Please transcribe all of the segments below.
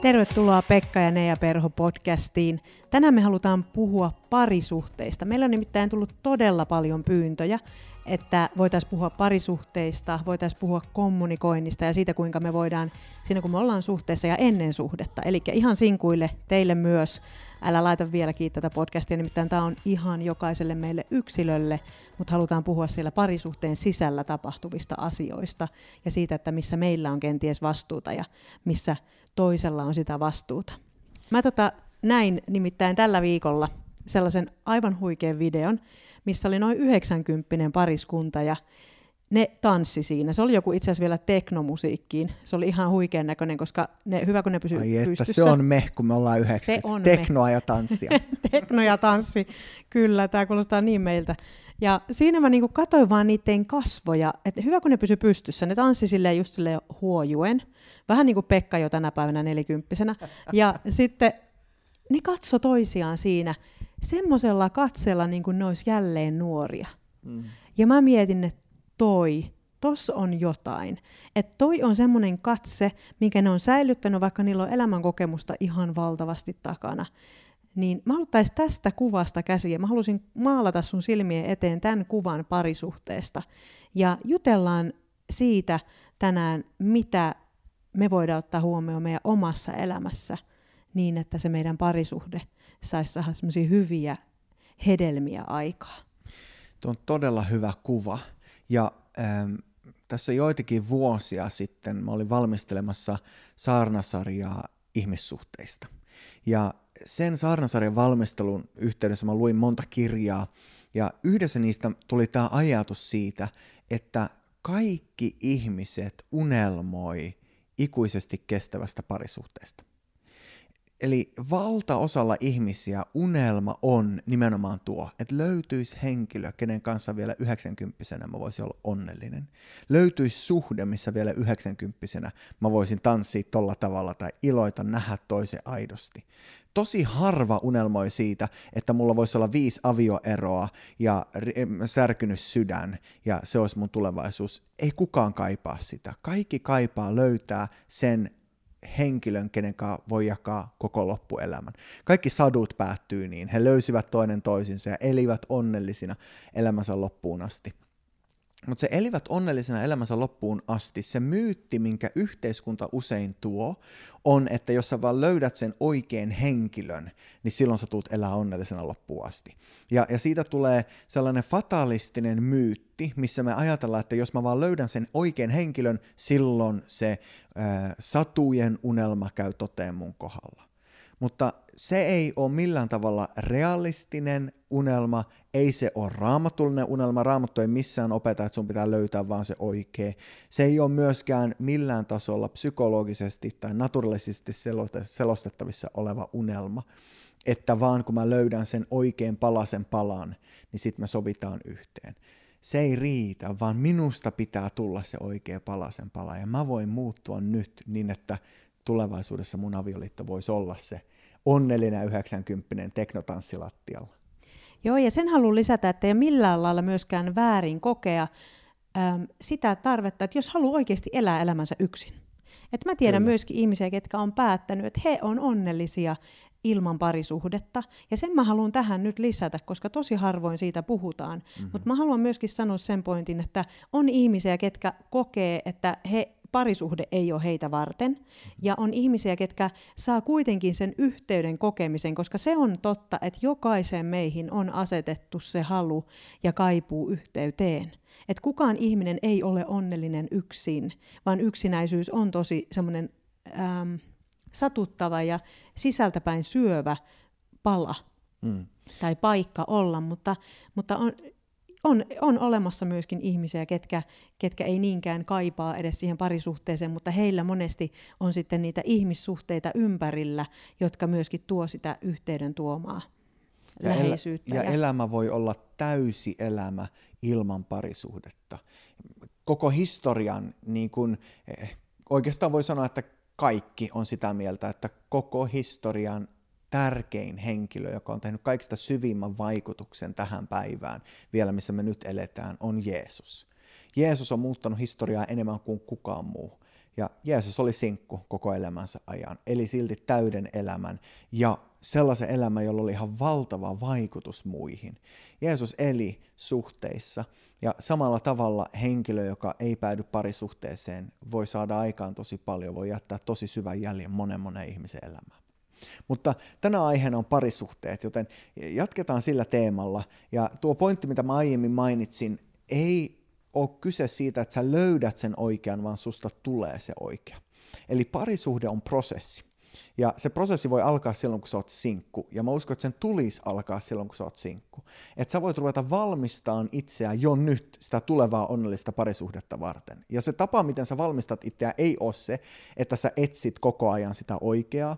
Tervetuloa Pekka ja Neija Perho podcastiin. Tänään me halutaan puhua parisuhteista. Meillä on nimittäin tullut todella paljon pyyntöjä, että voitaisiin puhua parisuhteista, voitaisiin puhua kommunikoinnista ja siitä, kuinka me voidaan siinä, kun me ollaan suhteessa ja ennen suhdetta. Eli ihan sinkuille, teille myös, älä laita vielä kiittää tätä podcastia, nimittäin tämä on ihan jokaiselle meille yksilölle, mutta halutaan puhua siellä parisuhteen sisällä tapahtuvista asioista ja siitä, että missä meillä on kenties vastuuta ja missä toisella on sitä vastuuta. Mä tota, näin nimittäin tällä viikolla sellaisen aivan huikean videon, missä oli noin 90 pariskunta ja ne tanssi siinä. Se oli joku itse asiassa vielä teknomusiikkiin. Se oli ihan huikean näköinen, koska ne, hyvä kun ne pysyy Ai että, se on me, kun me ollaan 90. Se on Teknoa me. ja tanssia. Tekno ja tanssi, kyllä, tämä kuulostaa niin meiltä. Ja siinä mä niinku katsoin vaan niiden kasvoja, että hyvä kun ne pysy pystyssä. Ne tanssi silleen just silleen huojuen. Vähän niin kuin Pekka jo tänä päivänä nelikymppisenä. Ja sitten ne katso toisiaan siinä semmoisella katsella, niin kuin ne olisi jälleen nuoria. Mm. Ja mä mietin, että toi, tossa on jotain. Että toi on semmoinen katse, minkä ne on säilyttänyt, vaikka niillä on elämänkokemusta ihan valtavasti takana. Niin mä haluaisin tästä kuvasta käsiä, mä halusin maalata sun silmien eteen tämän kuvan parisuhteesta. Ja jutellaan siitä tänään, mitä me voidaan ottaa huomioon meidän omassa elämässä niin, että se meidän parisuhde saisi saada semmoisia hyviä hedelmiä aikaa. Tuo on todella hyvä kuva. Ja ähm, tässä joitakin vuosia sitten mä olin valmistelemassa saarnasarjaa ihmissuhteista. Ja sen saarnasarjan valmistelun yhteydessä mä luin monta kirjaa, ja yhdessä niistä tuli tämä ajatus siitä, että kaikki ihmiset unelmoi ikuisesti kestävästä parisuhteesta. Eli valtaosalla ihmisiä unelma on nimenomaan tuo, että löytyisi henkilö, kenen kanssa vielä 90 mä voisin olla onnellinen. Löytyisi suhde, missä vielä 90 mä voisin tanssia tolla tavalla tai iloita nähdä toisen aidosti. Tosi harva unelmoi siitä, että mulla voisi olla viisi avioeroa ja särkynyt sydän ja se olisi mun tulevaisuus. Ei kukaan kaipaa sitä. Kaikki kaipaa löytää sen henkilön, kenen kanssa voi jakaa koko loppuelämän. Kaikki sadut päättyy niin. He löysivät toinen toisinsa ja elivät onnellisina elämänsä loppuun asti. Mutta se elivät onnellisena elämänsä loppuun asti. Se myytti, minkä yhteiskunta usein tuo, on, että jos sä vaan löydät sen oikean henkilön, niin silloin sä tulet elää onnellisena loppuun asti. Ja, ja siitä tulee sellainen fatalistinen myytti, missä me ajatellaan, että jos mä vaan löydän sen oikean henkilön, silloin se äh, satujen unelma käy toteen mun kohdalla. Mutta se ei ole millään tavalla realistinen unelma, ei se ole raamatullinen unelma, raamattu ei missään opeta, että sun pitää löytää vaan se oikea. Se ei ole myöskään millään tasolla psykologisesti tai naturalisesti selostettavissa oleva unelma, että vaan kun mä löydän sen oikein palasen palan, niin sitten me sovitaan yhteen. Se ei riitä, vaan minusta pitää tulla se oikea palasen pala, ja mä voin muuttua nyt niin, että tulevaisuudessa mun avioliitto voisi olla se onnellinen 90 teknotanssilattialla. Joo, ja sen haluan lisätä, että ei millään lailla myöskään väärin kokea äm, sitä tarvetta, että jos haluaa oikeasti elää elämänsä yksin. Et mä tiedän Kyllä. myöskin ihmisiä, ketkä on päättänyt, että he on onnellisia ilman parisuhdetta. Ja sen mä haluan tähän nyt lisätä, koska tosi harvoin siitä puhutaan. Mm-hmm. Mutta mä haluan myöskin sanoa sen pointin, että on ihmisiä, ketkä kokee, että he parisuhde ei ole heitä varten. Ja on ihmisiä, ketkä saa kuitenkin sen yhteyden kokemisen, koska se on totta, että jokaiseen meihin on asetettu se halu ja kaipuu yhteyteen. Että kukaan ihminen ei ole onnellinen yksin, vaan yksinäisyys on tosi semmoinen ähm, satuttava ja sisältäpäin syövä pala mm. tai paikka olla, mutta, mutta on, on, on olemassa myöskin ihmisiä, ketkä, ketkä ei niinkään kaipaa edes siihen parisuhteeseen, mutta heillä monesti on sitten niitä ihmissuhteita ympärillä, jotka myöskin tuo sitä yhteyden tuomaa ja läheisyyttä. ja, ja elämä voi olla täysi elämä ilman parisuhdetta. Koko historian, niin kun, eh, oikeastaan voi sanoa, että kaikki on sitä mieltä, että koko historian tärkein henkilö, joka on tehnyt kaikista syvimmän vaikutuksen tähän päivään, vielä missä me nyt eletään, on Jeesus. Jeesus on muuttanut historiaa enemmän kuin kukaan muu. Ja Jeesus oli sinkku koko elämänsä ajan, eli silti täyden elämän ja sellaisen elämän, jolla oli ihan valtava vaikutus muihin. Jeesus eli suhteissa ja samalla tavalla henkilö, joka ei päädy parisuhteeseen, voi saada aikaan tosi paljon, voi jättää tosi syvän jäljen monen monen ihmisen elämään. Mutta tänä aiheena on parisuhteet, joten jatketaan sillä teemalla. Ja tuo pointti, mitä mä aiemmin mainitsin, ei ole kyse siitä, että sä löydät sen oikean, vaan susta tulee se oikea. Eli parisuhde on prosessi. Ja se prosessi voi alkaa silloin, kun sä oot sinkku. Ja mä uskon, että sen tulisi alkaa silloin, kun sä oot sinkku. Että sä voit ruveta valmistamaan itseään jo nyt sitä tulevaa onnellista parisuhdetta varten. Ja se tapa, miten sä valmistat itseään, ei ole se, että sä etsit koko ajan sitä oikeaa,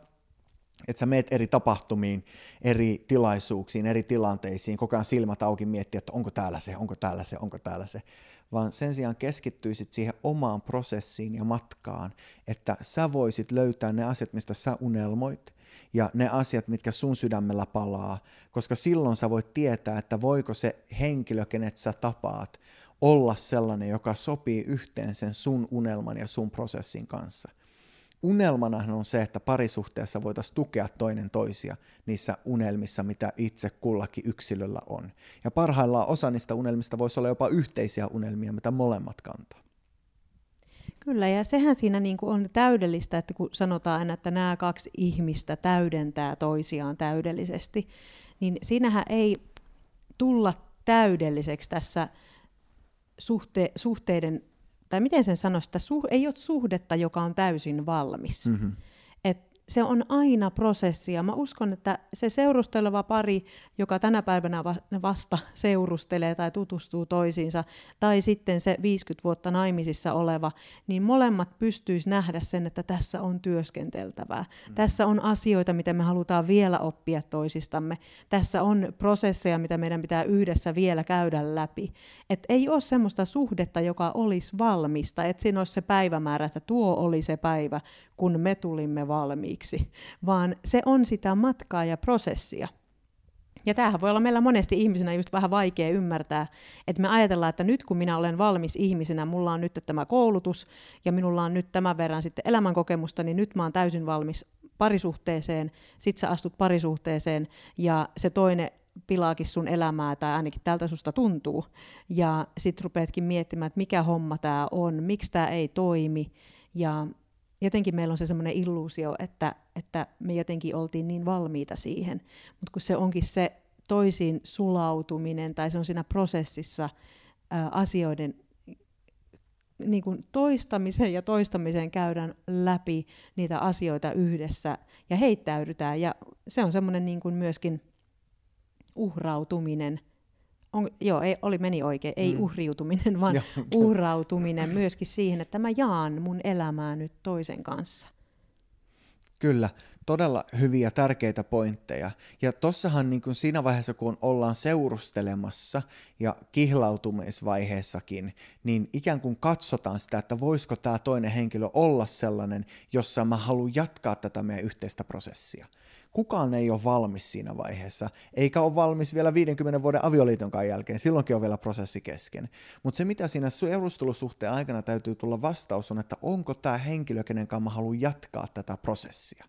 että sä meet eri tapahtumiin, eri tilaisuuksiin, eri tilanteisiin, koko ajan silmät auki miettiä, että onko täällä se, onko täällä se, onko täällä se, vaan sen sijaan keskittyisit siihen omaan prosessiin ja matkaan, että sä voisit löytää ne asiat, mistä sä unelmoit, ja ne asiat, mitkä sun sydämellä palaa, koska silloin sä voit tietää, että voiko se henkilö, kenet sä tapaat, olla sellainen, joka sopii yhteen sen sun unelman ja sun prosessin kanssa unelmanahan on se, että parisuhteessa voitaisiin tukea toinen toisia niissä unelmissa, mitä itse kullakin yksilöllä on. Ja parhaillaan osa niistä unelmista voisi olla jopa yhteisiä unelmia, mitä molemmat kantaa. Kyllä, ja sehän siinä niin kuin on täydellistä, että kun sanotaan aina, että nämä kaksi ihmistä täydentää toisiaan täydellisesti, niin siinähän ei tulla täydelliseksi tässä suhte- suhteiden tai miten sen sanoisi, että suh, ei ole suhdetta, joka on täysin valmis. Mm-hmm. Se on aina prosessi ja mä uskon, että se seurusteleva pari, joka tänä päivänä vasta seurustelee tai tutustuu toisiinsa, tai sitten se 50 vuotta naimisissa oleva, niin molemmat pystyis nähdä sen, että tässä on työskenteltävää. Mm. Tässä on asioita, mitä me halutaan vielä oppia toisistamme. Tässä on prosesseja, mitä meidän pitää yhdessä vielä käydä läpi. Et ei ole semmoista suhdetta, joka olisi valmista, että siinä olisi se päivämäärä, että tuo oli se päivä, kun me tulimme valmiiksi, vaan se on sitä matkaa ja prosessia. Ja tämähän voi olla meillä monesti ihmisenä just vähän vaikea ymmärtää, että me ajatellaan, että nyt kun minä olen valmis ihmisenä, mulla on nyt tämä koulutus ja minulla on nyt tämän verran sitten elämänkokemusta, niin nyt mä oon täysin valmis parisuhteeseen, sit sä astut parisuhteeseen ja se toinen pilaakin sun elämää, tai ainakin tältä susta tuntuu. Ja sit rupeatkin miettimään, että mikä homma tämä on, miksi tämä ei toimi. Ja jotenkin meillä on se semmoinen illuusio, että, että me jotenkin oltiin niin valmiita siihen, mutta kun se onkin se toisiin sulautuminen tai se on siinä prosessissa ää, asioiden niin kuin toistamisen ja toistamisen käydään läpi niitä asioita yhdessä ja heittäydytään. Ja se on semmoinen niin kuin myöskin uhrautuminen on, joo, ei, oli meni oikein, ei mm. uhriutuminen, vaan uhrautuminen myöskin siihen, että mä jaan mun elämää nyt toisen kanssa. Kyllä, todella hyviä tärkeitä pointteja. Ja tossahan niin kuin siinä vaiheessa, kun ollaan seurustelemassa ja kihlautumisvaiheessakin, niin ikään kuin katsotaan sitä, että voisiko tämä toinen henkilö olla sellainen, jossa mä haluan jatkaa tätä meidän yhteistä prosessia kukaan ei ole valmis siinä vaiheessa, eikä ole valmis vielä 50 vuoden avioliitonkaan jälkeen, silloinkin on vielä prosessi kesken. Mutta se, mitä siinä seurustelusuhteen aikana täytyy tulla vastaus on, että onko tämä henkilö, kenen kanssa mä haluan jatkaa tätä prosessia.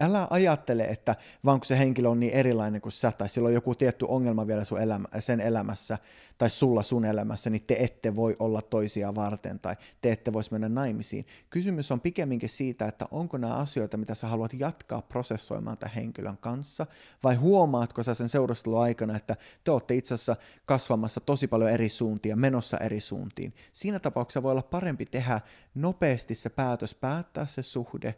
Älä ajattele, että vaan kun se henkilö on niin erilainen kuin sä, tai sillä on joku tietty ongelma vielä sun elämä, sen elämässä, tai sulla sun elämässä, niin te ette voi olla toisia varten, tai te ette voisi mennä naimisiin. Kysymys on pikemminkin siitä, että onko nämä asioita, mitä sä haluat jatkaa prosessoimaan tämän henkilön kanssa, vai huomaatko sä sen seurustelun aikana, että te olette itse asiassa kasvamassa tosi paljon eri suuntia, menossa eri suuntiin. Siinä tapauksessa voi olla parempi tehdä nopeasti se päätös, päättää se suhde,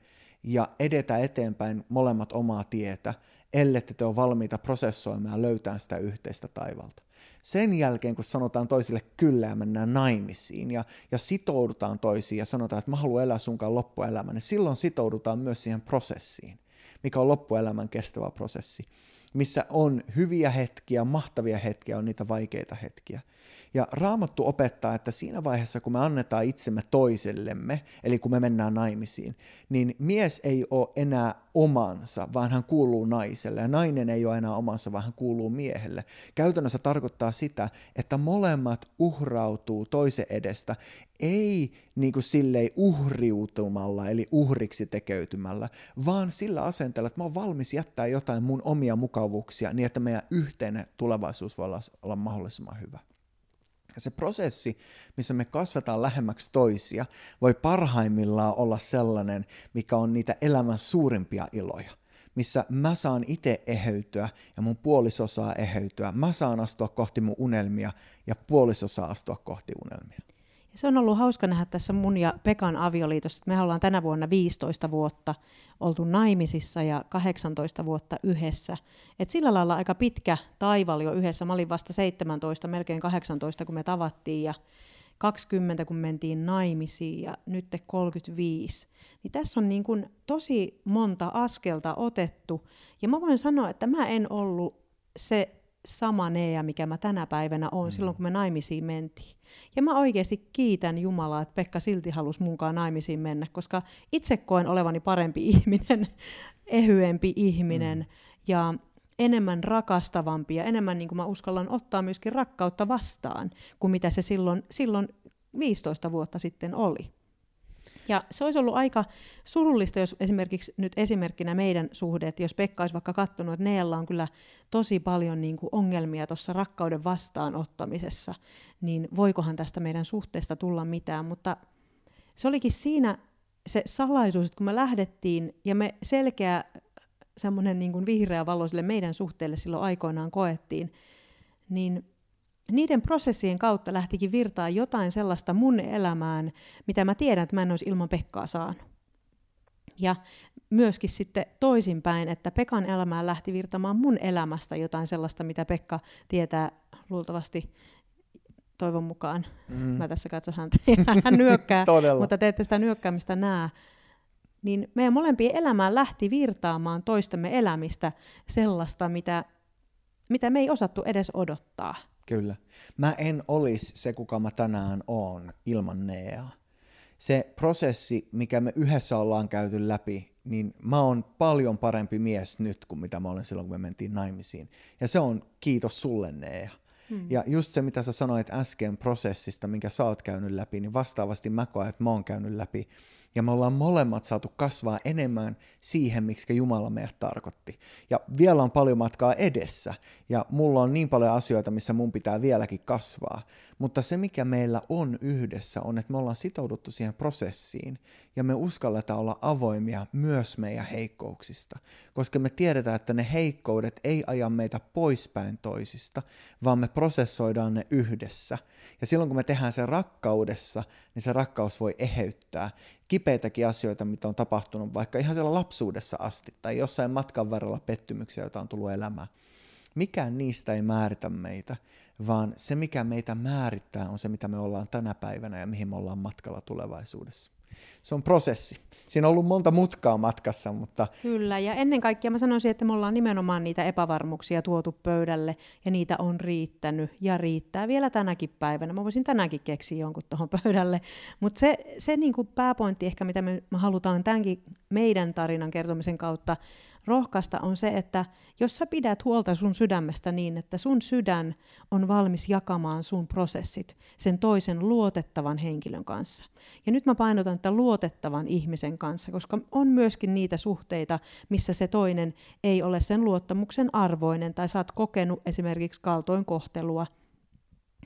ja edetä eteenpäin molemmat omaa tietä, ellette te ole valmiita prosessoimaan ja löytämään sitä yhteistä taivalta. Sen jälkeen, kun sanotaan toisille kyllä ja mennään naimisiin ja, ja sitoudutaan toisiin ja sanotaan, että mä haluan elää sunkaan loppuelämän, niin silloin sitoudutaan myös siihen prosessiin, mikä on loppuelämän kestävä prosessi, missä on hyviä hetkiä, mahtavia hetkiä, on niitä vaikeita hetkiä. Ja Raamattu opettaa, että siinä vaiheessa, kun me annetaan itsemme toisellemme, eli kun me mennään naimisiin, niin mies ei ole enää omansa, vaan hän kuuluu naiselle, ja nainen ei ole enää omansa, vaan hän kuuluu miehelle. Käytännössä tarkoittaa sitä, että molemmat uhrautuu toisen edestä, ei niin kuin silleen uhriutumalla, eli uhriksi tekeytymällä, vaan sillä asenteella, että mä oon valmis jättää jotain mun omia mukavuuksia niin, että meidän yhteinen tulevaisuus voi olla mahdollisimman hyvä. Se prosessi, missä me kasvetaan lähemmäksi toisia, voi parhaimmillaan olla sellainen, mikä on niitä elämän suurimpia iloja missä mä saan itse eheytyä ja mun puoliso saa eheytyä. Mä saan astua kohti mun unelmia ja puoliso saa astua kohti unelmia. Se on ollut hauska nähdä tässä mun ja Pekan avioliitossa. Me ollaan tänä vuonna 15 vuotta oltu naimisissa ja 18 vuotta yhdessä. Et sillä lailla aika pitkä taival jo yhdessä. Mä olin vasta 17, melkein 18, kun me tavattiin ja 20, kun mentiin naimisiin ja nyt 35. Niin tässä on niin kuin tosi monta askelta otettu. Ja mä voin sanoa, että mä en ollut se sama Nea, mikä mä tänä päivänä on mm. silloin, kun me naimisiin mentiin. Ja mä oikeasti kiitän Jumalaa, että Pekka silti halusi munkaan naimisiin mennä, koska itse koen olevani parempi ihminen, ehyempi ihminen mm. ja enemmän rakastavampi ja enemmän niin kuin mä uskallan ottaa myöskin rakkautta vastaan kuin mitä se silloin, silloin 15 vuotta sitten oli. Ja se olisi ollut aika surullista, jos esimerkiksi nyt esimerkkinä meidän suhde, että jos Pekka olisi vaikka katsonut, että Neella on kyllä tosi paljon niin kuin ongelmia tuossa rakkauden vastaanottamisessa, niin voikohan tästä meidän suhteesta tulla mitään. Mutta se olikin siinä se salaisuus, että kun me lähdettiin ja me selkeä semmoinen niin vihreä valo sille meidän suhteelle silloin aikoinaan koettiin, niin niiden prosessien kautta lähtikin virtaa jotain sellaista mun elämään, mitä mä tiedän, että mä en olisi ilman Pekkaa saanut. Ja myöskin sitten toisinpäin, että Pekan elämään lähti virtamaan mun elämästä jotain sellaista, mitä Pekka tietää luultavasti toivon mukaan. Mm. Mä tässä katson häntä hän nyökkää, mutta te ette sitä nyökkäämistä näe. Niin meidän molempien elämään lähti virtaamaan toistemme elämistä sellaista, mitä, mitä me ei osattu edes odottaa. Kyllä. Mä en olisi se, kuka mä tänään oon ilman Neaa. Se prosessi, mikä me yhdessä ollaan käyty läpi, niin mä oon paljon parempi mies nyt kuin mitä mä olen silloin, kun me mentiin naimisiin. Ja se on kiitos sulle, Nea. Hmm. Ja just se, mitä sä sanoit äsken prosessista, minkä sä oot käynyt läpi, niin vastaavasti mä koen, että mä oon käynyt läpi ja me ollaan molemmat saatu kasvaa enemmän siihen, miksi Jumala meidät tarkoitti. Ja vielä on paljon matkaa edessä, ja mulla on niin paljon asioita, missä mun pitää vieläkin kasvaa. Mutta se, mikä meillä on yhdessä, on, että me ollaan sitouduttu siihen prosessiin, ja me uskalletaan olla avoimia myös meidän heikkouksista, koska me tiedetään, että ne heikkoudet ei aja meitä poispäin toisista, vaan me prosessoidaan ne yhdessä. Ja silloin kun me tehdään se rakkaudessa, niin se rakkaus voi eheyttää kipeitäkin asioita, mitä on tapahtunut vaikka ihan siellä lapsuudessa asti tai jossain matkan varrella pettymyksiä, joita on tullut elämään. Mikään niistä ei määritä meitä, vaan se mikä meitä määrittää on se, mitä me ollaan tänä päivänä ja mihin me ollaan matkalla tulevaisuudessa. Se on prosessi. Siinä on ollut monta mutkaa matkassa, mutta... Kyllä, ja ennen kaikkea mä sanoisin, että me ollaan nimenomaan niitä epävarmuuksia tuotu pöydälle, ja niitä on riittänyt, ja riittää vielä tänäkin päivänä. Mä voisin tänäänkin keksiä jonkun tuohon pöydälle. Mutta se, se niin kuin pääpointti ehkä, mitä me, me halutaan tämänkin meidän tarinan kertomisen kautta rohkaista on se, että jos sä pidät huolta sun sydämestä niin, että sun sydän on valmis jakamaan sun prosessit sen toisen luotettavan henkilön kanssa. Ja nyt mä painotan, että luotettavan ihmisen kanssa, koska on myöskin niitä suhteita, missä se toinen ei ole sen luottamuksen arvoinen, tai sä oot kokenut esimerkiksi kaltoinkohtelua,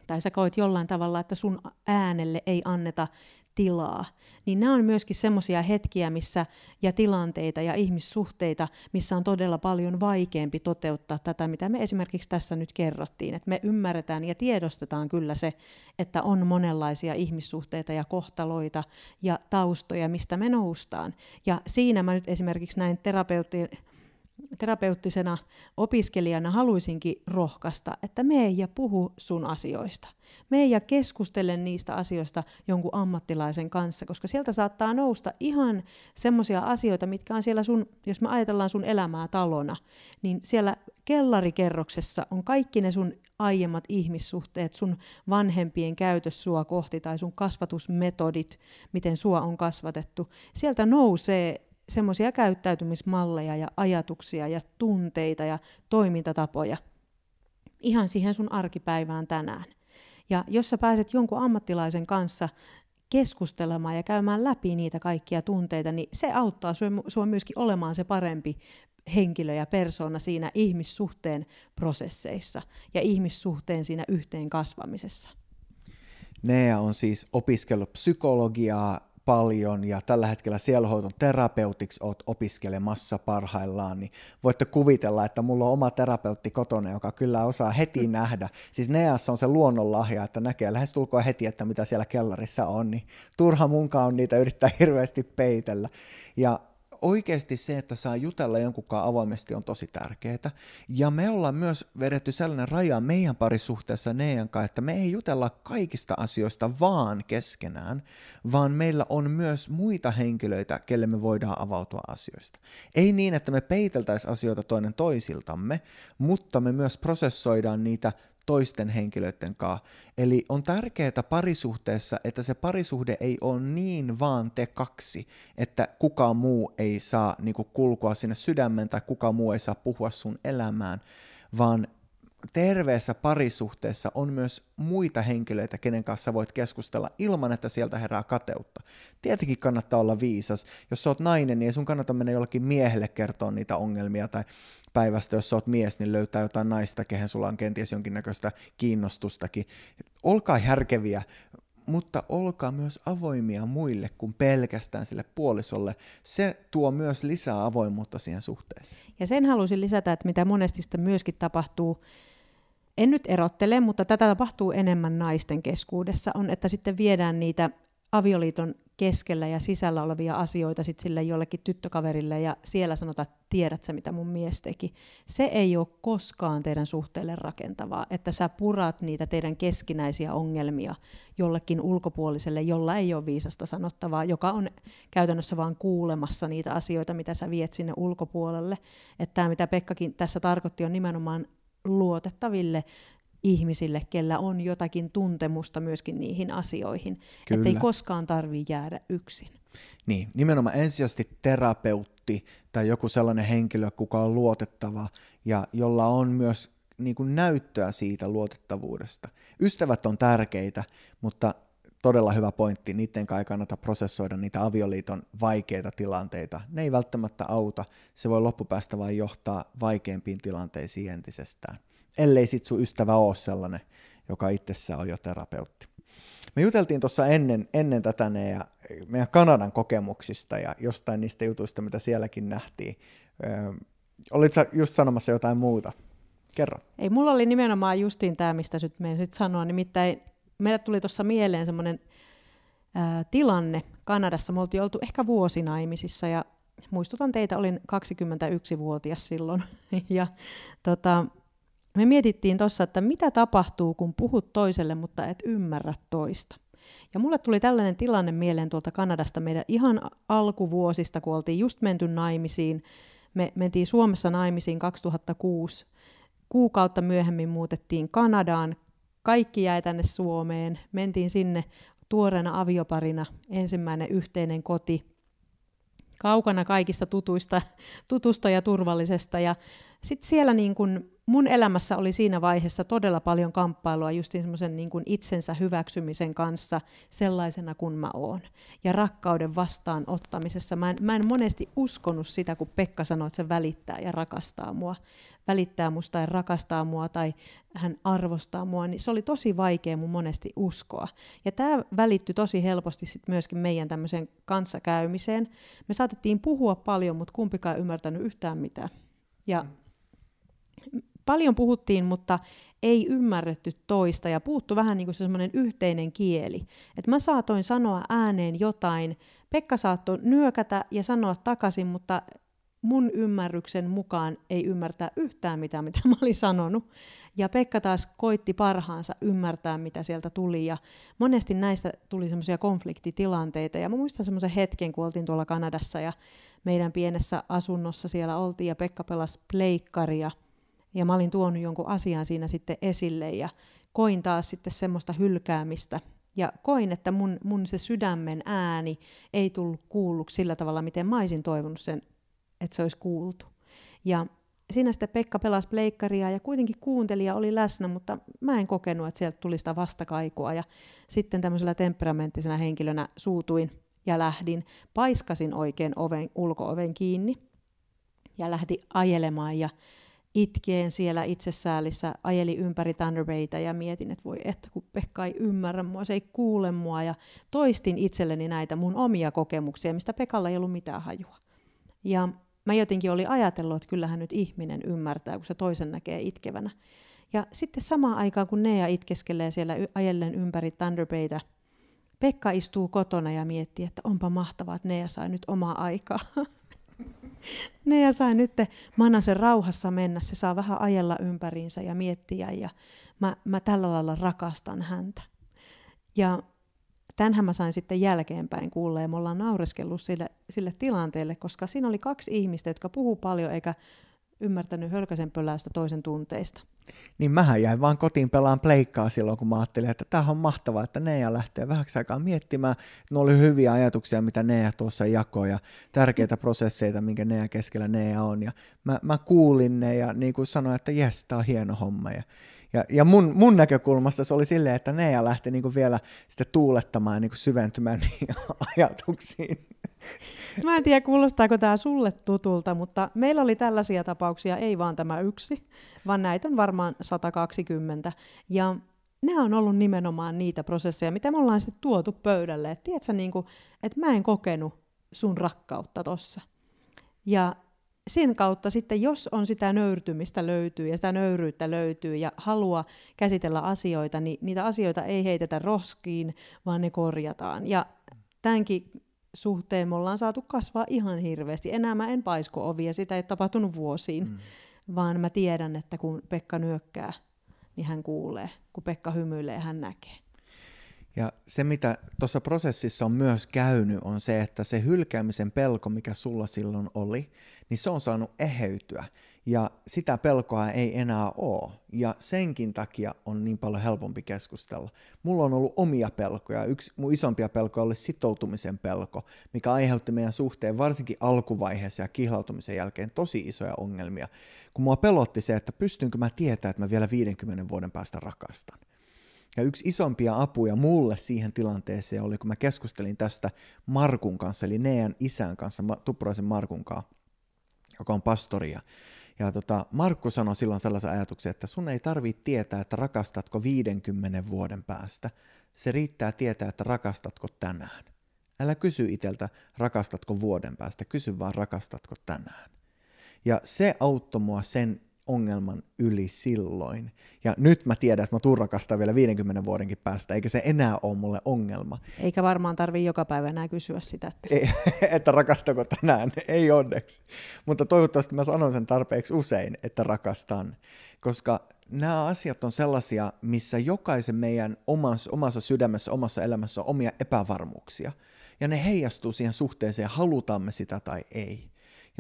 tai sä koet jollain tavalla, että sun äänelle ei anneta tilaa, niin nämä on myöskin semmoisia hetkiä missä, ja tilanteita ja ihmissuhteita, missä on todella paljon vaikeampi toteuttaa tätä, mitä me esimerkiksi tässä nyt kerrottiin. Että me ymmärretään ja tiedostetaan kyllä se, että on monenlaisia ihmissuhteita ja kohtaloita ja taustoja, mistä me noustaan. Ja siinä mä nyt esimerkiksi näin terapeutin terapeuttisena opiskelijana haluaisinkin rohkaista, että mee ja puhu sun asioista. Mee ja keskustele niistä asioista jonkun ammattilaisen kanssa, koska sieltä saattaa nousta ihan semmoisia asioita, mitkä on siellä sun, jos me ajatellaan sun elämää talona, niin siellä kellarikerroksessa on kaikki ne sun aiemmat ihmissuhteet, sun vanhempien käytös sua kohti tai sun kasvatusmetodit, miten sua on kasvatettu. Sieltä nousee semmoisia käyttäytymismalleja ja ajatuksia ja tunteita ja toimintatapoja ihan siihen sun arkipäivään tänään. Ja jos sä pääset jonkun ammattilaisen kanssa keskustelemaan ja käymään läpi niitä kaikkia tunteita, niin se auttaa sinua myöskin olemaan se parempi henkilö ja persoona siinä ihmissuhteen prosesseissa ja ihmissuhteen siinä yhteen kasvamisessa. Nea on siis opiskellut psykologiaa paljon ja tällä hetkellä sielhoiton terapeutiksi oot opiskelemassa parhaillaan, niin voitte kuvitella, että mulla on oma terapeutti kotona, joka kyllä osaa heti mm. nähdä. Siis Neassa on se luonnonlahja, että näkee lähestulkoon heti, että mitä siellä kellarissa on, niin turha munkaan on niitä yrittää hirveästi peitellä. Ja oikeasti se, että saa jutella jonkunkaan avoimesti on tosi tärkeää. Ja me ollaan myös vedetty sellainen raja meidän parisuhteessa Neijan kanssa, että me ei jutella kaikista asioista vaan keskenään, vaan meillä on myös muita henkilöitä, kelle me voidaan avautua asioista. Ei niin, että me peiteltäisiin asioita toinen toisiltamme, mutta me myös prosessoidaan niitä toisten henkilöiden kanssa. Eli on tärkeää parisuhteessa, että se parisuhde ei ole niin vaan te kaksi, että kukaan muu ei saa niin kuin, kulkua sinne sydämen tai kukaan muu ei saa puhua sun elämään, vaan terveessä parisuhteessa on myös muita henkilöitä, kenen kanssa voit keskustella ilman, että sieltä herää kateutta. Tietenkin kannattaa olla viisas. Jos sä oot nainen, niin sun kannata mennä jollekin miehelle kertoa niitä ongelmia tai päivästä, jos sä oot mies, niin löytää jotain naista, kehen sulla on kenties jonkinnäköistä kiinnostustakin. Olkaa järkeviä, mutta olkaa myös avoimia muille kuin pelkästään sille puolisolle. Se tuo myös lisää avoimuutta siihen suhteeseen. Ja sen halusin lisätä, että mitä monesti sitä myöskin tapahtuu, en nyt erottele, mutta tätä tapahtuu enemmän naisten keskuudessa, on, että sitten viedään niitä avioliiton keskellä ja sisällä olevia asioita sitten sille jollekin tyttökaverille ja siellä sanotaan, että tiedät sä mitä mun mies teki. Se ei ole koskaan teidän suhteelle rakentavaa, että sä purat niitä teidän keskinäisiä ongelmia jollekin ulkopuoliselle, jolla ei ole viisasta sanottavaa, joka on käytännössä vaan kuulemassa niitä asioita, mitä sä viet sinne ulkopuolelle. Että tämä, mitä Pekkakin tässä tarkoitti, on nimenomaan luotettaville ihmisille, kellä on jotakin tuntemusta myöskin niihin asioihin. Että ei koskaan tarvitse jäädä yksin. Niin, nimenomaan ensisijaisesti terapeutti tai joku sellainen henkilö, kuka on luotettava ja jolla on myös niin kuin näyttöä siitä luotettavuudesta. Ystävät on tärkeitä, mutta todella hyvä pointti, niiden kai kannata prosessoida niitä avioliiton vaikeita tilanteita. Ne ei välttämättä auta, se voi loppupäästä vain johtaa vaikeimpiin tilanteisiin entisestään ellei sit sun ystävä ole sellainen, joka itsessään on jo terapeutti. Me juteltiin tuossa ennen, ennen tätä ne ja meidän Kanadan kokemuksista ja jostain niistä jutuista, mitä sielläkin nähtiin. Öö, olit sä just sanomassa jotain muuta? Kerro. Ei, mulla oli nimenomaan justiin tämä, mistä nyt sit sanoa. Nimittäin meille tuli tuossa mieleen semmoinen tilanne Kanadassa. Me oltiin oltu ehkä vuosinaimisissa ja muistutan teitä, olin 21-vuotias silloin. ja tota, me mietittiin tuossa, että mitä tapahtuu, kun puhut toiselle, mutta et ymmärrä toista. Ja mulle tuli tällainen tilanne mieleen tuolta Kanadasta meidän ihan alkuvuosista, kun oltiin just menty naimisiin. Me mentiin Suomessa naimisiin 2006. Kuukautta myöhemmin muutettiin Kanadaan. Kaikki jäi tänne Suomeen. Mentiin sinne tuoreena avioparina, ensimmäinen yhteinen koti, kaukana kaikista tutuista, tutusta ja turvallisesta. Ja sitten siellä niin kun mun elämässä oli siinä vaiheessa todella paljon kamppailua just semmoisen niin itsensä hyväksymisen kanssa sellaisena kuin mä oon. Ja rakkauden vastaanottamisessa. Mä en, mä en monesti uskonut sitä, kun Pekka sanoi, että se välittää ja rakastaa mua. Välittää musta ja rakastaa mua tai hän arvostaa mua, niin se oli tosi vaikea mun monesti uskoa. Ja tämä välittyi tosi helposti sit myöskin meidän tämmöiseen kanssakäymiseen. Me saatettiin puhua paljon, mutta kumpikaan ymmärtänyt yhtään mitään. Ja mm paljon puhuttiin, mutta ei ymmärretty toista ja puuttu vähän niin kuin semmoinen yhteinen kieli. Että mä saatoin sanoa ääneen jotain, Pekka saattoi nyökätä ja sanoa takaisin, mutta mun ymmärryksen mukaan ei ymmärtää yhtään mitään, mitä mä olin sanonut. Ja Pekka taas koitti parhaansa ymmärtää, mitä sieltä tuli. Ja monesti näistä tuli semmoisia konfliktitilanteita. Ja mä muistan semmoisen hetken, kun oltiin tuolla Kanadassa ja meidän pienessä asunnossa siellä oltiin ja Pekka pelasi pleikkaria – ja mä olin tuonut jonkun asian siinä sitten esille ja koin taas sitten semmoista hylkäämistä. Ja koin, että mun, mun se sydämen ääni ei tullut kuulluksi sillä tavalla, miten mä olisin toivonut sen, että se olisi kuultu. Ja siinä sitten Pekka pelasi pleikkaria ja kuitenkin kuuntelija oli läsnä, mutta mä en kokenut, että sieltä tuli sitä vastakaikua. Ja sitten tämmöisellä temperamenttisena henkilönä suutuin ja lähdin, paiskasin oikein oven, ulkooven kiinni ja lähdin ajelemaan ja itkeen siellä itsesäälissä, ajeli ympäri Thunderbayta ja mietin, että voi että kun Pekka ei ymmärrä mua, se ei kuule mua ja toistin itselleni näitä mun omia kokemuksia, mistä Pekalla ei ollut mitään hajua. Ja mä jotenkin olin ajatellut, että kyllähän nyt ihminen ymmärtää, kun se toisen näkee itkevänä. Ja sitten samaan aikaan, kun Nea itkeskelee siellä ajellen ympäri Thunderbayta, Pekka istuu kotona ja miettii, että onpa mahtavaa, että Nea sai nyt omaa aikaa. Nea sai nyt Manasen rauhassa mennä, se saa vähän ajella ympäriinsä ja miettiä ja mä, mä tällä lailla rakastan häntä. Ja Tänhän mä sain sitten jälkeenpäin kuulla ja me ollaan naureskellut sille, sille tilanteelle, koska siinä oli kaksi ihmistä, jotka puhuu paljon eikä ymmärtänyt hölkäsen pöläystä toisen tunteista. Niin mähän jäin vaan kotiin pelaan pleikkaa silloin, kun mä ajattelin, että tämä on mahtavaa, että Neja lähtee vähäksi aikaa miettimään. Ne oli hyviä ajatuksia, mitä Neja tuossa jakoi ja tärkeitä prosesseita, minkä Neja keskellä Neja on. Ja mä, mä kuulin ne ja niin kuin sanoin, että jes, tämä on hieno homma. Ja ja, ja mun, mun näkökulmasta se oli silleen, että Nea lähti niinku vielä sitten tuulettamaan ja niinku syventymään niihin ajatuksiin. Mä en tiedä, kuulostaako tämä sulle tutulta, mutta meillä oli tällaisia tapauksia, ei vaan tämä yksi, vaan näitä on varmaan 120. Ja nämä on ollut nimenomaan niitä prosesseja, mitä me ollaan sitten tuotu pöydälle. Et tiedätkö, niin kuin, että mä en kokenut sun rakkautta tossa. Ja sen kautta sitten, jos on sitä nöyrtymistä löytyy ja sitä nöyryyttä löytyy ja halua käsitellä asioita, niin niitä asioita ei heitetä roskiin, vaan ne korjataan. Ja tämänkin suhteen me ollaan saatu kasvaa ihan hirveästi. Enää mä en paisko ovia, sitä ei tapahtunut vuosiin, mm. vaan mä tiedän, että kun Pekka nyökkää, niin hän kuulee. Kun Pekka hymyilee, hän näkee. Ja se, mitä tuossa prosessissa on myös käynyt, on se, että se hylkäämisen pelko, mikä sulla silloin oli, niin se on saanut eheytyä. Ja sitä pelkoa ei enää ole. Ja senkin takia on niin paljon helpompi keskustella. Mulla on ollut omia pelkoja. Yksi mun isompia pelkoja oli sitoutumisen pelko, mikä aiheutti meidän suhteen varsinkin alkuvaiheessa ja kihlautumisen jälkeen tosi isoja ongelmia. Kun mua pelotti se, että pystynkö mä tietää, että mä vielä 50 vuoden päästä rakastan. Ja yksi isompia apuja mulle siihen tilanteeseen oli, kun mä keskustelin tästä Markun kanssa, eli Nean isän kanssa, Tuppuraisen Markun kanssa, joka on pastoria. Ja tota, Markku sanoi silloin sellaisen ajatuksen, että sun ei tarvitse tietää, että rakastatko 50 vuoden päästä. Se riittää tietää, että rakastatko tänään. Älä kysy iteltä, rakastatko vuoden päästä, kysy vaan, rakastatko tänään. Ja se auttoi mua sen ongelman yli silloin. Ja nyt mä tiedän, että mä tuun rakastaa vielä 50 vuodenkin päästä, eikä se enää ole mulle ongelma. Eikä varmaan tarvii joka päivä enää kysyä sitä. Että, ei, että rakastako tänään, ei onneksi. Mutta toivottavasti mä sanon sen tarpeeksi usein, että rakastan. Koska nämä asiat on sellaisia, missä jokaisen meidän omassa, omassa sydämessä, omassa elämässä on omia epävarmuuksia. Ja ne heijastuu siihen suhteeseen, halutamme me sitä tai ei.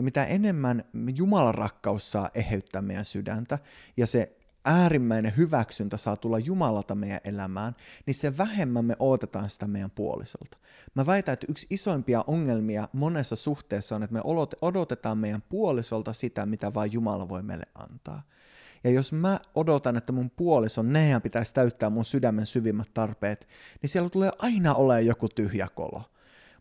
Ja mitä enemmän Jumalan rakkaus saa eheyttää meidän sydäntä ja se äärimmäinen hyväksyntä saa tulla Jumalalta meidän elämään, niin se vähemmän me odotetaan sitä meidän puolisolta. Mä väitän, että yksi isoimpia ongelmia monessa suhteessa on, että me odotetaan meidän puolisolta sitä, mitä vain Jumala voi meille antaa. Ja jos mä odotan, että mun puolison nehän pitäisi täyttää mun sydämen syvimmät tarpeet, niin siellä tulee aina olemaan joku tyhjä kolo.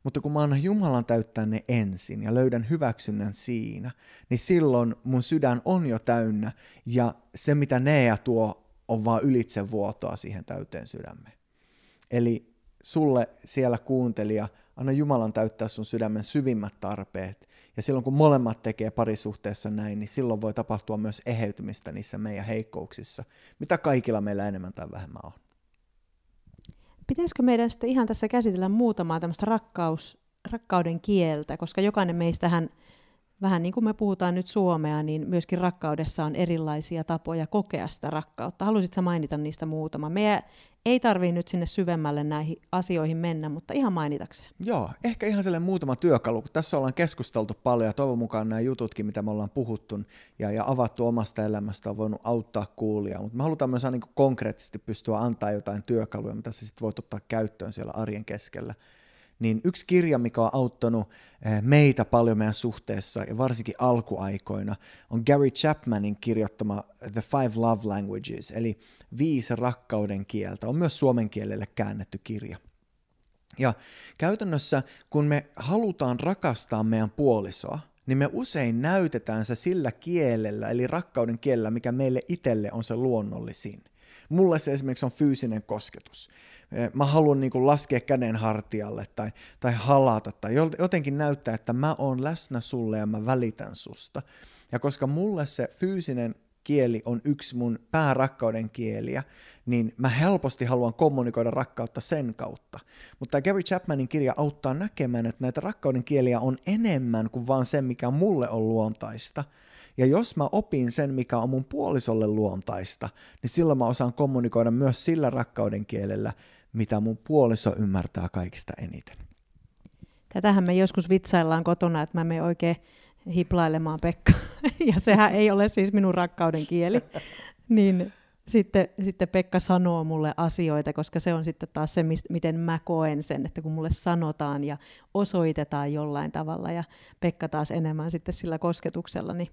Mutta kun mä annan Jumalan täyttää ne ensin ja löydän hyväksynnän siinä, niin silloin mun sydän on jo täynnä ja se mitä Nea tuo on vaan ylitsevuotoa siihen täyteen sydämeen. Eli sulle siellä kuuntelija, anna Jumalan täyttää sun sydämen syvimmät tarpeet. Ja silloin kun molemmat tekee parisuhteessa näin, niin silloin voi tapahtua myös eheytymistä niissä meidän heikkouksissa, mitä kaikilla meillä enemmän tai vähemmän on. Pitäisikö meidän sitten ihan tässä käsitellä muutamaa tämmöistä rakkaus, rakkauden kieltä, koska jokainen meistähän, vähän niin kuin me puhutaan nyt suomea, niin myöskin rakkaudessa on erilaisia tapoja kokea sitä rakkautta. Haluaisitko mainita niistä muutama? Meidän ei tarvii nyt sinne syvemmälle näihin asioihin mennä, mutta ihan mainitakseen. Joo, ehkä ihan sellainen muutama työkalu, tässä ollaan keskusteltu paljon ja toivon mukaan nämä jututkin, mitä me ollaan puhuttu ja, ja avattu omasta elämästä on voinut auttaa kuulia, mutta me halutaan myös niin konkreettisesti pystyä antaa jotain työkaluja, mitä sä sitten voit ottaa käyttöön siellä arjen keskellä. Niin yksi kirja, mikä on auttanut eh, meitä paljon meidän suhteessa ja varsinkin alkuaikoina, on Gary Chapmanin kirjoittama The Five Love Languages, eli viisi rakkauden kieltä. On myös suomen kielelle käännetty kirja. Ja käytännössä, kun me halutaan rakastaa meidän puolisoa, niin me usein näytetään se sillä kielellä, eli rakkauden kielellä, mikä meille itselle on se luonnollisin. Mulle se esimerkiksi on fyysinen kosketus. Eh, mä haluan niin kuin laskea käden hartialle tai, tai halata tai jotenkin näyttää, että mä oon läsnä sulle ja mä välitän susta. Ja koska mulle se fyysinen kieli on yksi mun päärakkauden kieliä, niin mä helposti haluan kommunikoida rakkautta sen kautta. Mutta Gary Chapmanin kirja auttaa näkemään, että näitä rakkauden kieliä on enemmän kuin vaan se, mikä mulle on luontaista. Ja jos mä opin sen, mikä on mun puolisolle luontaista, niin silloin mä osaan kommunikoida myös sillä rakkauden kielellä, mitä mun puoliso ymmärtää kaikista eniten. Tätähän me joskus vitsaillaan kotona, että mä me oikein hiplailemaan Pekka. ja sehän ei ole siis minun rakkauden kieli. niin sitten, sitten Pekka sanoo mulle asioita, koska se on sitten taas se, miten mä koen sen, että kun mulle sanotaan ja osoitetaan jollain tavalla ja Pekka taas enemmän sitten sillä kosketuksella, niin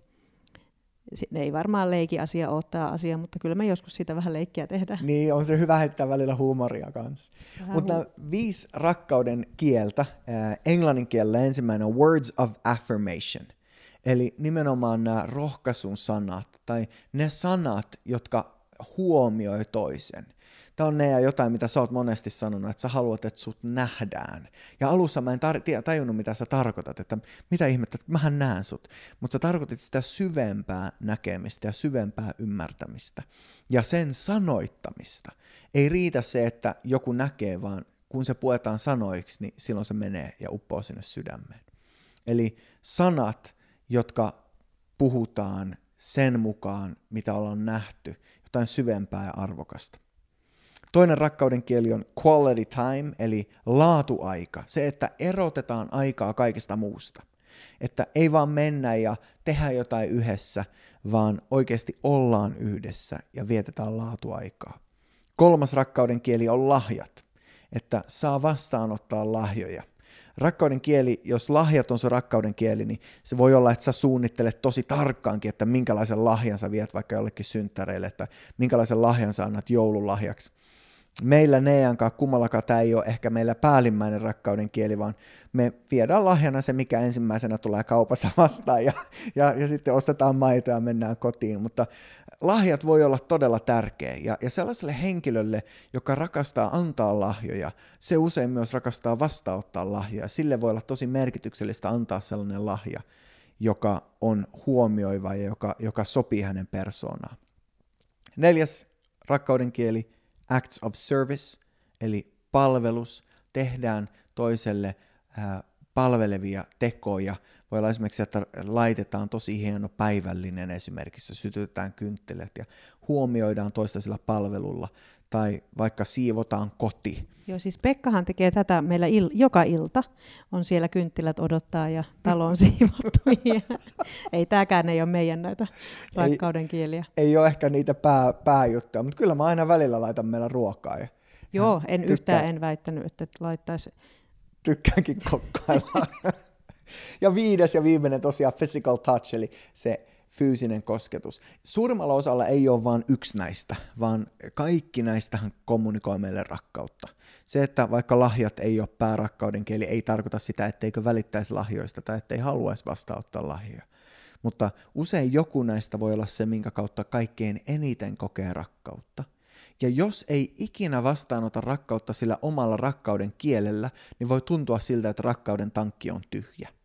ne ei varmaan leiki asia tämä asia, mutta kyllä me joskus siitä vähän leikkiä tehdään. Niin, on se hyvä heittää välillä huumoria kanssa. Mutta hu- viisi rakkauden kieltä, äh, englannin kielellä ensimmäinen on words of affirmation. Eli nimenomaan nämä rohkaisun sanat, tai ne sanat, jotka huomioi toisen. Tämä on ne ja jotain, mitä sä oot monesti sanonut, että sä haluat, että sut nähdään. Ja alussa mä en tar- tajunnut, mitä sä tarkoitat, että mitä ihmettä, että mähän näen sut. Mutta sä tarkoitit sitä syvempää näkemistä ja syvempää ymmärtämistä. Ja sen sanoittamista. Ei riitä se, että joku näkee, vaan kun se puetaan sanoiksi, niin silloin se menee ja uppoo sinne sydämeen. Eli sanat, jotka puhutaan sen mukaan, mitä ollaan nähty, jotain syvempää ja arvokasta. Toinen rakkauden kieli on quality time, eli laatuaika. Se, että erotetaan aikaa kaikesta muusta. Että ei vaan mennä ja tehdä jotain yhdessä, vaan oikeasti ollaan yhdessä ja vietetään laatuaikaa. Kolmas rakkauden kieli on lahjat. Että saa vastaanottaa lahjoja – rakkauden kieli, jos lahjat on se rakkauden kieli, niin se voi olla, että sä suunnittelet tosi tarkkaankin, että minkälaisen lahjan sä viet vaikka jollekin synttäreille, että minkälaisen lahjan sä annat joululahjaksi meillä Neankaan kummallakaan tämä ei ole ehkä meillä päällimmäinen rakkauden kieli, vaan me viedään lahjana se, mikä ensimmäisenä tulee kaupassa vastaan ja, ja, ja sitten ostetaan maitoa ja mennään kotiin. Mutta lahjat voi olla todella tärkeä ja, ja sellaiselle henkilölle, joka rakastaa antaa lahjoja, se usein myös rakastaa vastaanottaa lahjoja. Sille voi olla tosi merkityksellistä antaa sellainen lahja, joka on huomioiva ja joka, joka sopii hänen persoonaan. Neljäs rakkauden kieli – acts of service, eli palvelus, tehdään toiselle palvelevia tekoja. Voi olla esimerkiksi, että laitetaan tosi hieno päivällinen esimerkiksi, sytytetään kynttilät ja huomioidaan toista sillä palvelulla, tai vaikka siivotaan koti. Joo, siis Pekkahan tekee tätä meillä il- joka ilta. On siellä kynttilät odottaa ja talo on siivottu. ei tämäkään ei ole meidän näitä rakkauden kieliä. Ei, ei ole ehkä niitä pää, pääjuttuja, mutta kyllä mä aina välillä laitan meillä ruokaa. Ja Joo, en tykkää. yhtään en väittänyt, että laittaisi. Tykkäänkin kokkailla. ja viides ja viimeinen tosiaan physical touch, eli se fyysinen kosketus. Suurimmalla osalla ei ole vain yksi näistä, vaan kaikki näistähän kommunikoi meille rakkautta. Se, että vaikka lahjat ei ole päärakkauden kieli, ei tarkoita sitä, etteikö välittäisi lahjoista tai ettei haluaisi vastaanottaa lahjoja. Mutta usein joku näistä voi olla se, minkä kautta kaikkein eniten kokee rakkautta. Ja jos ei ikinä vastaanota rakkautta sillä omalla rakkauden kielellä, niin voi tuntua siltä, että rakkauden tankki on tyhjä.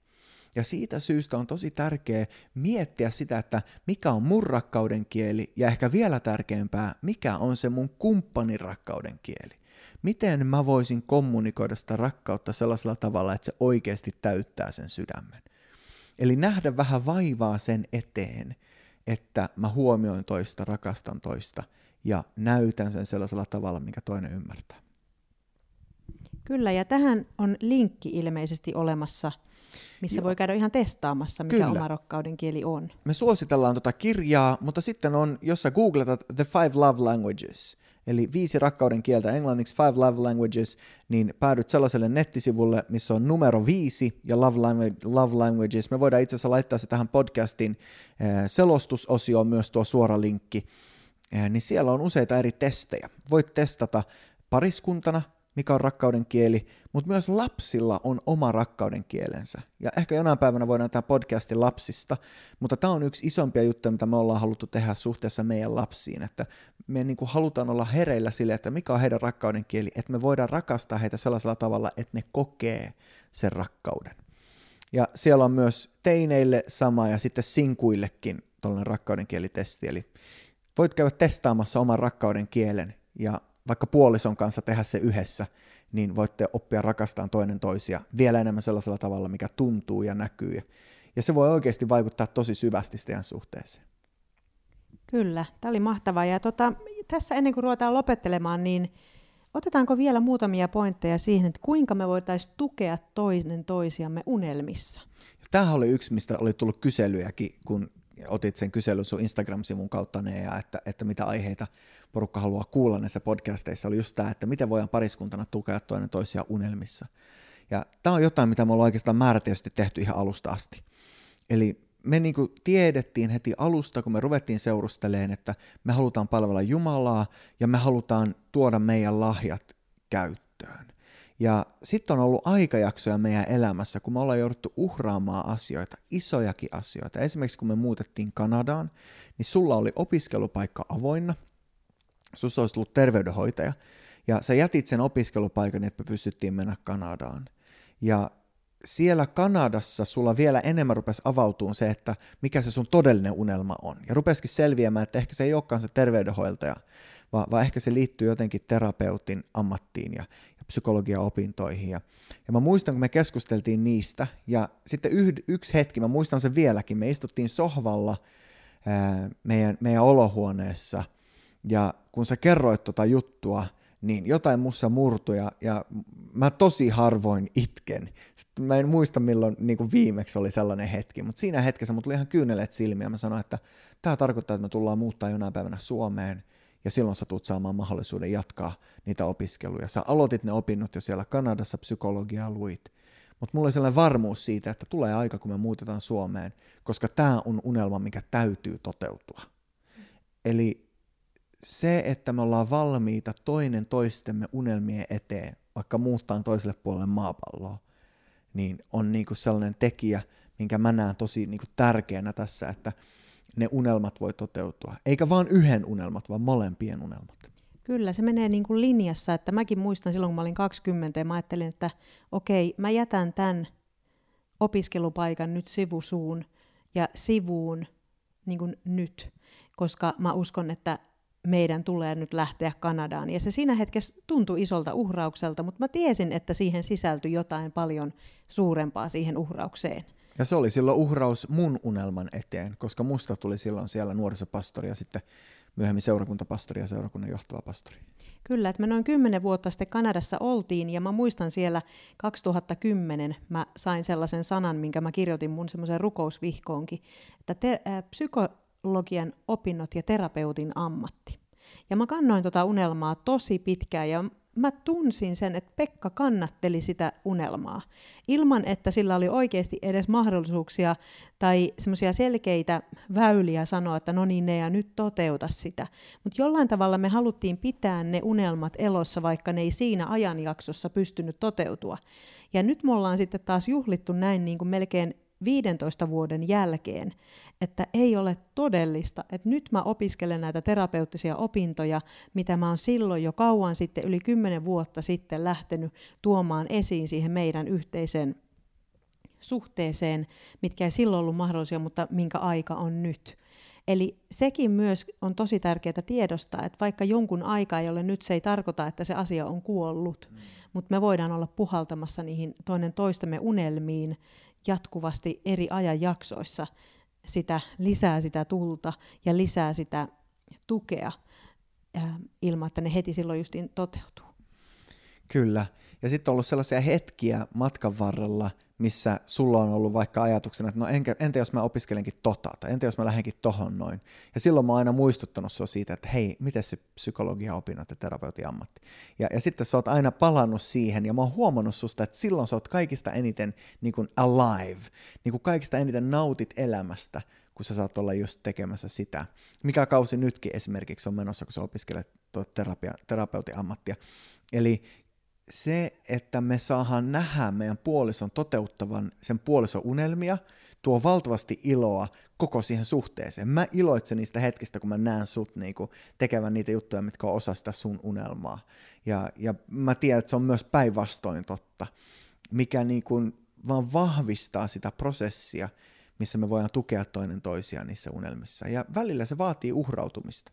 Ja siitä syystä on tosi tärkeää miettiä sitä, että mikä on mun rakkauden kieli ja ehkä vielä tärkeämpää, mikä on se mun kumppanin rakkauden kieli. Miten mä voisin kommunikoida sitä rakkautta sellaisella tavalla, että se oikeasti täyttää sen sydämen. Eli nähdä vähän vaivaa sen eteen, että mä huomioin toista, rakastan toista ja näytän sen sellaisella tavalla, minkä toinen ymmärtää. Kyllä, ja tähän on linkki ilmeisesti olemassa – missä Joo. voi käydä ihan testaamassa, mikä Kyllä. oma rakkauden kieli on. Me suositellaan tuota kirjaa, mutta sitten on, jos sä googletat The Five Love Languages, eli viisi rakkauden kieltä englanniksi, Five Love Languages, niin päädyt sellaiselle nettisivulle, missä on numero viisi ja Love, love Languages. Me voidaan itse asiassa laittaa se tähän podcastin eh, selostusosioon myös tuo suora linkki, eh, niin siellä on useita eri testejä. Voit testata pariskuntana, mikä on rakkauden kieli, mutta myös lapsilla on oma rakkauden kielensä. Ja ehkä jonain päivänä voidaan tämä podcasti lapsista, mutta tämä on yksi isompia juttuja, mitä me ollaan haluttu tehdä suhteessa meidän lapsiin, että me niin kuin halutaan olla hereillä sille, että mikä on heidän rakkauden kieli, että me voidaan rakastaa heitä sellaisella tavalla, että ne kokee sen rakkauden. Ja siellä on myös teineille sama ja sitten sinkuillekin tuollainen rakkauden kielitesti, eli voit käydä testaamassa oman rakkauden kielen ja vaikka puolison kanssa tehdä se yhdessä, niin voitte oppia rakastamaan toinen toisia vielä enemmän sellaisella tavalla, mikä tuntuu ja näkyy. Ja se voi oikeasti vaikuttaa tosi syvästi teidän suhteeseen. Kyllä, tämä oli mahtavaa. Ja tota, tässä ennen kuin ruvetaan lopettelemaan, niin otetaanko vielä muutamia pointteja siihen, että kuinka me voitaisiin tukea toinen toisiamme unelmissa? Tämähän oli yksi, mistä oli tullut kyselyjäkin, kun otit sen kyselyn sun Instagram-sivun kautta ne, ja että, että mitä aiheita porukka haluaa kuulla näissä podcasteissa, oli just tämä, että miten voidaan pariskuntana tukea toinen toisia unelmissa. Ja tämä on jotain, mitä me ollaan oikeastaan määrätietoisesti tehty ihan alusta asti. Eli me niin kuin tiedettiin heti alusta, kun me ruvettiin seurusteleen, että me halutaan palvella Jumalaa ja me halutaan tuoda meidän lahjat käyttöön. Ja sitten on ollut aikajaksoja meidän elämässä, kun me ollaan jouduttu uhraamaan asioita, isojakin asioita. Esimerkiksi kun me muutettiin Kanadaan, niin sulla oli opiskelupaikka avoinna, sussa olisi tullut terveydenhoitaja, ja sä jätit sen opiskelupaikan, että me pystyttiin mennä Kanadaan. Ja siellä Kanadassa sulla vielä enemmän rupesi avautumaan se, että mikä se sun todellinen unelma on. Ja rupesikin selviämään, että ehkä se ei olekaan se terveydenhoitaja, vaan, vaan ehkä se liittyy jotenkin terapeutin ammattiin ja, ja psykologiaopintoihin. Ja, ja mä muistan, kun me keskusteltiin niistä, ja sitten yh, yksi hetki, mä muistan sen vieläkin, me istuttiin sohvalla ää, meidän, meidän olohuoneessa, ja kun sä kerroit tota juttua, niin jotain mussa murtui ja, ja mä tosi harvoin itken. Sitten mä en muista milloin niin kuin viimeksi oli sellainen hetki, mutta siinä hetkessä mut tuli ihan kyyneleet silmiä. Mä sanoin, että tämä tarkoittaa, että me tullaan muuttaa jonain päivänä Suomeen ja silloin sä tulet saamaan mahdollisuuden jatkaa niitä opiskeluja. Sä aloitit ne opinnot jo siellä Kanadassa, psykologiaa luit. Mutta mulla oli sellainen varmuus siitä, että tulee aika, kun me muutetaan Suomeen, koska tämä on unelma, mikä täytyy toteutua. Eli se, että me ollaan valmiita toinen toistemme unelmien eteen, vaikka muuttaa toiselle puolelle maapalloa, niin on niinku sellainen tekijä, minkä mä näen tosi niinku tärkeänä tässä, että ne unelmat voi toteutua. Eikä vain yhden unelmat, vaan molempien unelmat. Kyllä, se menee niin kuin linjassa, että mäkin muistan silloin, kun mä olin 20 ja mä ajattelin, että okei, mä jätän tämän opiskelupaikan nyt sivusuun ja sivuun niin kuin nyt, koska mä uskon, että meidän tulee nyt lähteä Kanadaan. Ja se siinä hetkessä tuntui isolta uhraukselta, mutta mä tiesin, että siihen sisältyi jotain paljon suurempaa siihen uhraukseen. Ja se oli silloin uhraus mun unelman eteen, koska musta tuli silloin siellä nuorisopastori ja sitten myöhemmin seurakuntapastori ja seurakunnan johtava pastori. Kyllä, että me noin kymmenen vuotta sitten Kanadassa oltiin ja mä muistan siellä 2010 mä sain sellaisen sanan, minkä mä kirjoitin mun semmoiseen rukousvihkoonkin, että te, äh, psyko, psykologian opinnot ja terapeutin ammatti. Ja mä kannoin tota unelmaa tosi pitkään ja mä tunsin sen, että Pekka kannatteli sitä unelmaa, ilman että sillä oli oikeasti edes mahdollisuuksia tai semmoisia selkeitä väyliä sanoa, että no niin ne ja nyt toteuta sitä. Mutta jollain tavalla me haluttiin pitää ne unelmat elossa, vaikka ne ei siinä ajanjaksossa pystynyt toteutua. Ja nyt me ollaan sitten taas juhlittu näin niin kuin melkein 15 vuoden jälkeen, että ei ole todellista, että nyt mä opiskelen näitä terapeuttisia opintoja, mitä mä oon silloin jo kauan sitten, yli 10 vuotta sitten lähtenyt tuomaan esiin siihen meidän yhteiseen suhteeseen, mitkä ei silloin ollut mahdollisia, mutta minkä aika on nyt. Eli sekin myös on tosi tärkeää tiedostaa, että vaikka jonkun aika ei ole nyt, se ei tarkoita, että se asia on kuollut, mm. mutta me voidaan olla puhaltamassa niihin toinen toistemme unelmiin jatkuvasti eri ajanjaksoissa sitä, lisää sitä tulta ja lisää sitä tukea ää, ilman, että ne heti silloin justiin toteutuu. Kyllä. Ja sitten on ollut sellaisia hetkiä matkan varrella, missä sulla on ollut vaikka ajatuksena, että no enkä, entä jos mä opiskelenkin tota, tai entä jos mä lähdenkin tohon noin. Ja silloin mä oon aina muistuttanut sua siitä, että hei, miten se psykologia opinnot ja terapeutin ammatti. Ja, ja sitten sä oot aina palannut siihen, ja mä oon huomannut susta, että silloin sä oot kaikista eniten niin kuin alive, niin kuin kaikista eniten nautit elämästä, kun sä saat olla just tekemässä sitä. Mikä kausi nytkin esimerkiksi on menossa, kun sä opiskelet terapia, terapeutin ammattia. Eli se, että me saadaan nähdä meidän puolison toteuttavan sen puolison unelmia, tuo valtavasti iloa koko siihen suhteeseen. Mä iloitsen niistä hetkistä, kun mä näen sut niinku tekevän niitä juttuja, mitkä on osa sitä sun unelmaa. Ja, ja mä tiedän, että se on myös päinvastoin totta, mikä niinku vaan vahvistaa sitä prosessia, missä me voidaan tukea toinen toisiaan niissä unelmissa. Ja välillä se vaatii uhrautumista.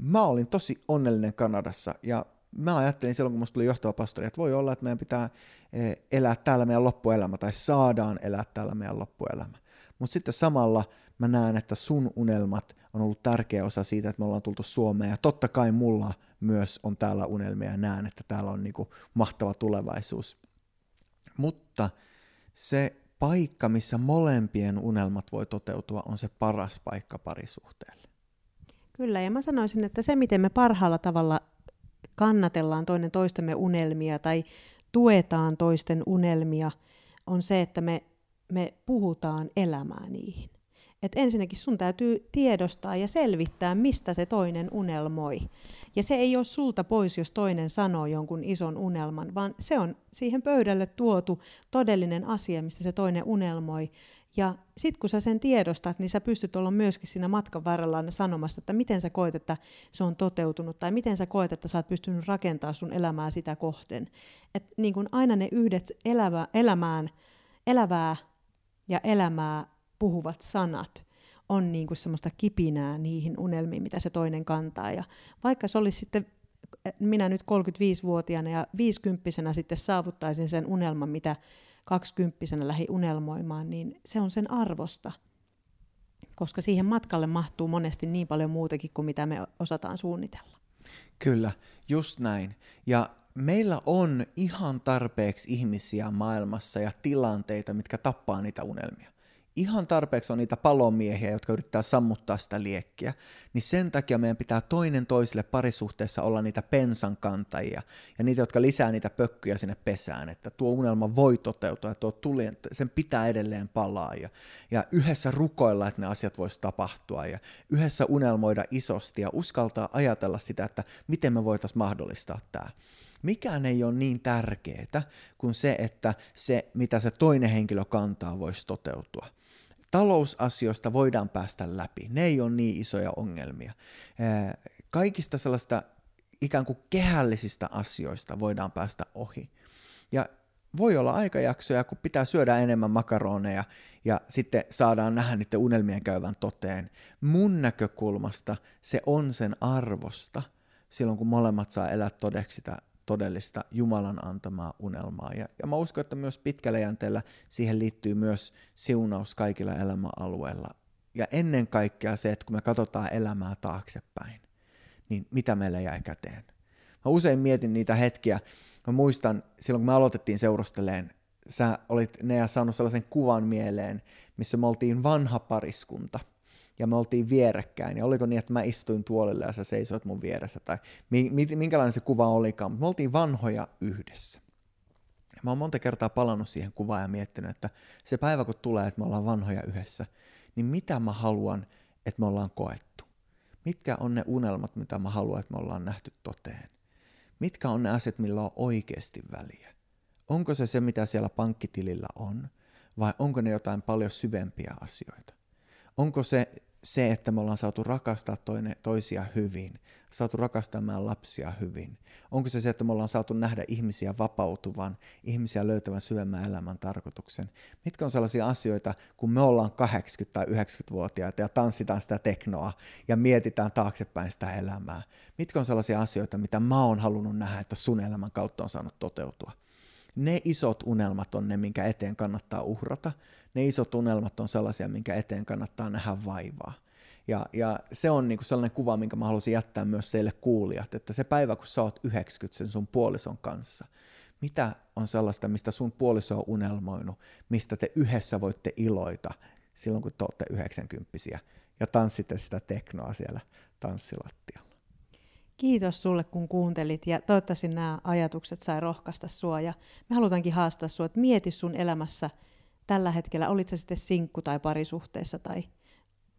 Mä olin tosi onnellinen Kanadassa ja mä ajattelin silloin, kun musta tuli johtava pastori, että voi olla, että meidän pitää eh, elää täällä meidän loppuelämä tai saadaan elää täällä meidän loppuelämä. Mutta sitten samalla mä näen, että sun unelmat on ollut tärkeä osa siitä, että me ollaan tultu Suomeen. Ja totta kai mulla myös on täällä unelmia ja näen, että täällä on niinku mahtava tulevaisuus. Mutta se paikka, missä molempien unelmat voi toteutua, on se paras paikka parisuhteelle. Kyllä, ja mä sanoisin, että se, miten me parhaalla tavalla kannatellaan toinen toistemme unelmia tai tuetaan toisten unelmia, on se, että me, me puhutaan elämää niihin. Et ensinnäkin sun täytyy tiedostaa ja selvittää, mistä se toinen unelmoi. Ja se ei ole sulta pois, jos toinen sanoo jonkun ison unelman, vaan se on siihen pöydälle tuotu todellinen asia, mistä se toinen unelmoi. Ja sitten kun sä sen tiedostat, niin sä pystyt olla myöskin siinä matkan varrella sanomassa, että miten sä koet, että se on toteutunut, tai miten sä koet, että sä oot pystynyt rakentamaan sun elämää sitä kohden. Et niin kun aina ne yhdet elävä, elämään, elävää ja elämää puhuvat sanat on niin kuin semmoista kipinää niihin unelmiin, mitä se toinen kantaa. Ja vaikka se olisi sitten minä nyt 35-vuotiaana ja 50 sitten saavuttaisin sen unelman, mitä kaksikymppisenä lähi unelmoimaan, niin se on sen arvosta. Koska siihen matkalle mahtuu monesti niin paljon muutakin kuin mitä me osataan suunnitella. Kyllä, just näin. Ja meillä on ihan tarpeeksi ihmisiä maailmassa ja tilanteita, mitkä tappaa niitä unelmia ihan tarpeeksi on niitä palomiehiä, jotka yrittää sammuttaa sitä liekkiä, niin sen takia meidän pitää toinen toiselle parisuhteessa olla niitä pensan kantajia ja niitä, jotka lisää niitä pökkyjä sinne pesään, että tuo unelma voi toteutua ja tuo tuli, sen pitää edelleen palaa ja, ja yhdessä rukoilla, että ne asiat voisi tapahtua ja yhdessä unelmoida isosti ja uskaltaa ajatella sitä, että miten me voitaisiin mahdollistaa tämä mikään ei ole niin tärkeää kuin se, että se, mitä se toinen henkilö kantaa, voisi toteutua talousasioista voidaan päästä läpi. Ne ei ole niin isoja ongelmia. Kaikista sellaista ikään kuin kehällisistä asioista voidaan päästä ohi. Ja voi olla aikajaksoja, kun pitää syödä enemmän makaroneja ja sitten saadaan nähdä niiden unelmien käyvän toteen. Mun näkökulmasta se on sen arvosta silloin, kun molemmat saa elää todeksi sitä todellista Jumalan antamaa unelmaa. Ja, ja mä uskon, että myös pitkällä jänteellä siihen liittyy myös siunaus kaikilla elämäalueilla. Ja ennen kaikkea se, että kun me katsotaan elämää taaksepäin, niin mitä meille jäi käteen. Mä usein mietin niitä hetkiä. Mä muistan silloin, kun me aloitettiin seurusteleen, sä olit Nea saanut sellaisen kuvan mieleen, missä me oltiin vanha pariskunta – ja me oltiin vierekkäin, ja oliko niin, että mä istuin tuolille ja sä seisoit mun vieressä, tai minkälainen se kuva olikaan, mutta me oltiin vanhoja yhdessä. Mä oon monta kertaa palannut siihen kuvaan ja miettinyt, että se päivä kun tulee, että me ollaan vanhoja yhdessä, niin mitä mä haluan, että me ollaan koettu? Mitkä on ne unelmat, mitä mä haluan, että me ollaan nähty toteen? Mitkä on ne asiat, millä on oikeasti väliä? Onko se se, mitä siellä pankkitilillä on, vai onko ne jotain paljon syvempiä asioita? Onko se se, että me ollaan saatu rakastaa toinen, toisia hyvin, saatu rakastamaan lapsia hyvin? Onko se se, että me ollaan saatu nähdä ihmisiä vapautuvan, ihmisiä löytävän syvemmän elämän tarkoituksen? Mitkä on sellaisia asioita, kun me ollaan 80- tai 90-vuotiaita ja tanssitaan sitä teknoa ja mietitään taaksepäin sitä elämää? Mitkä on sellaisia asioita, mitä mä oon halunnut nähdä, että sun elämän kautta on saanut toteutua? Ne isot unelmat on ne, minkä eteen kannattaa uhrata, ne isot unelmat on sellaisia, minkä eteen kannattaa nähdä vaivaa. Ja, ja se on niinku sellainen kuva, minkä mä haluaisin jättää myös teille kuulijat, että se päivä, kun sä oot 90 sen sun puolison kanssa, mitä on sellaista, mistä sun puoliso on unelmoinut, mistä te yhdessä voitte iloita silloin, kun te olette 90 ja tanssitte sitä teknoa siellä tanssilattialla. Kiitos sulle, kun kuuntelit ja toivottavasti nämä ajatukset sai rohkaista sua. Ja me halutaankin haastaa sua, että mieti sun elämässä tällä hetkellä, olit se sitten sinkku tai parisuhteessa tai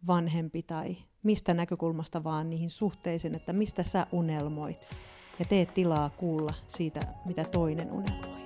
vanhempi tai mistä näkökulmasta vaan niihin suhteisiin, että mistä sä unelmoit. Ja teet tilaa kuulla siitä, mitä toinen unelmoi.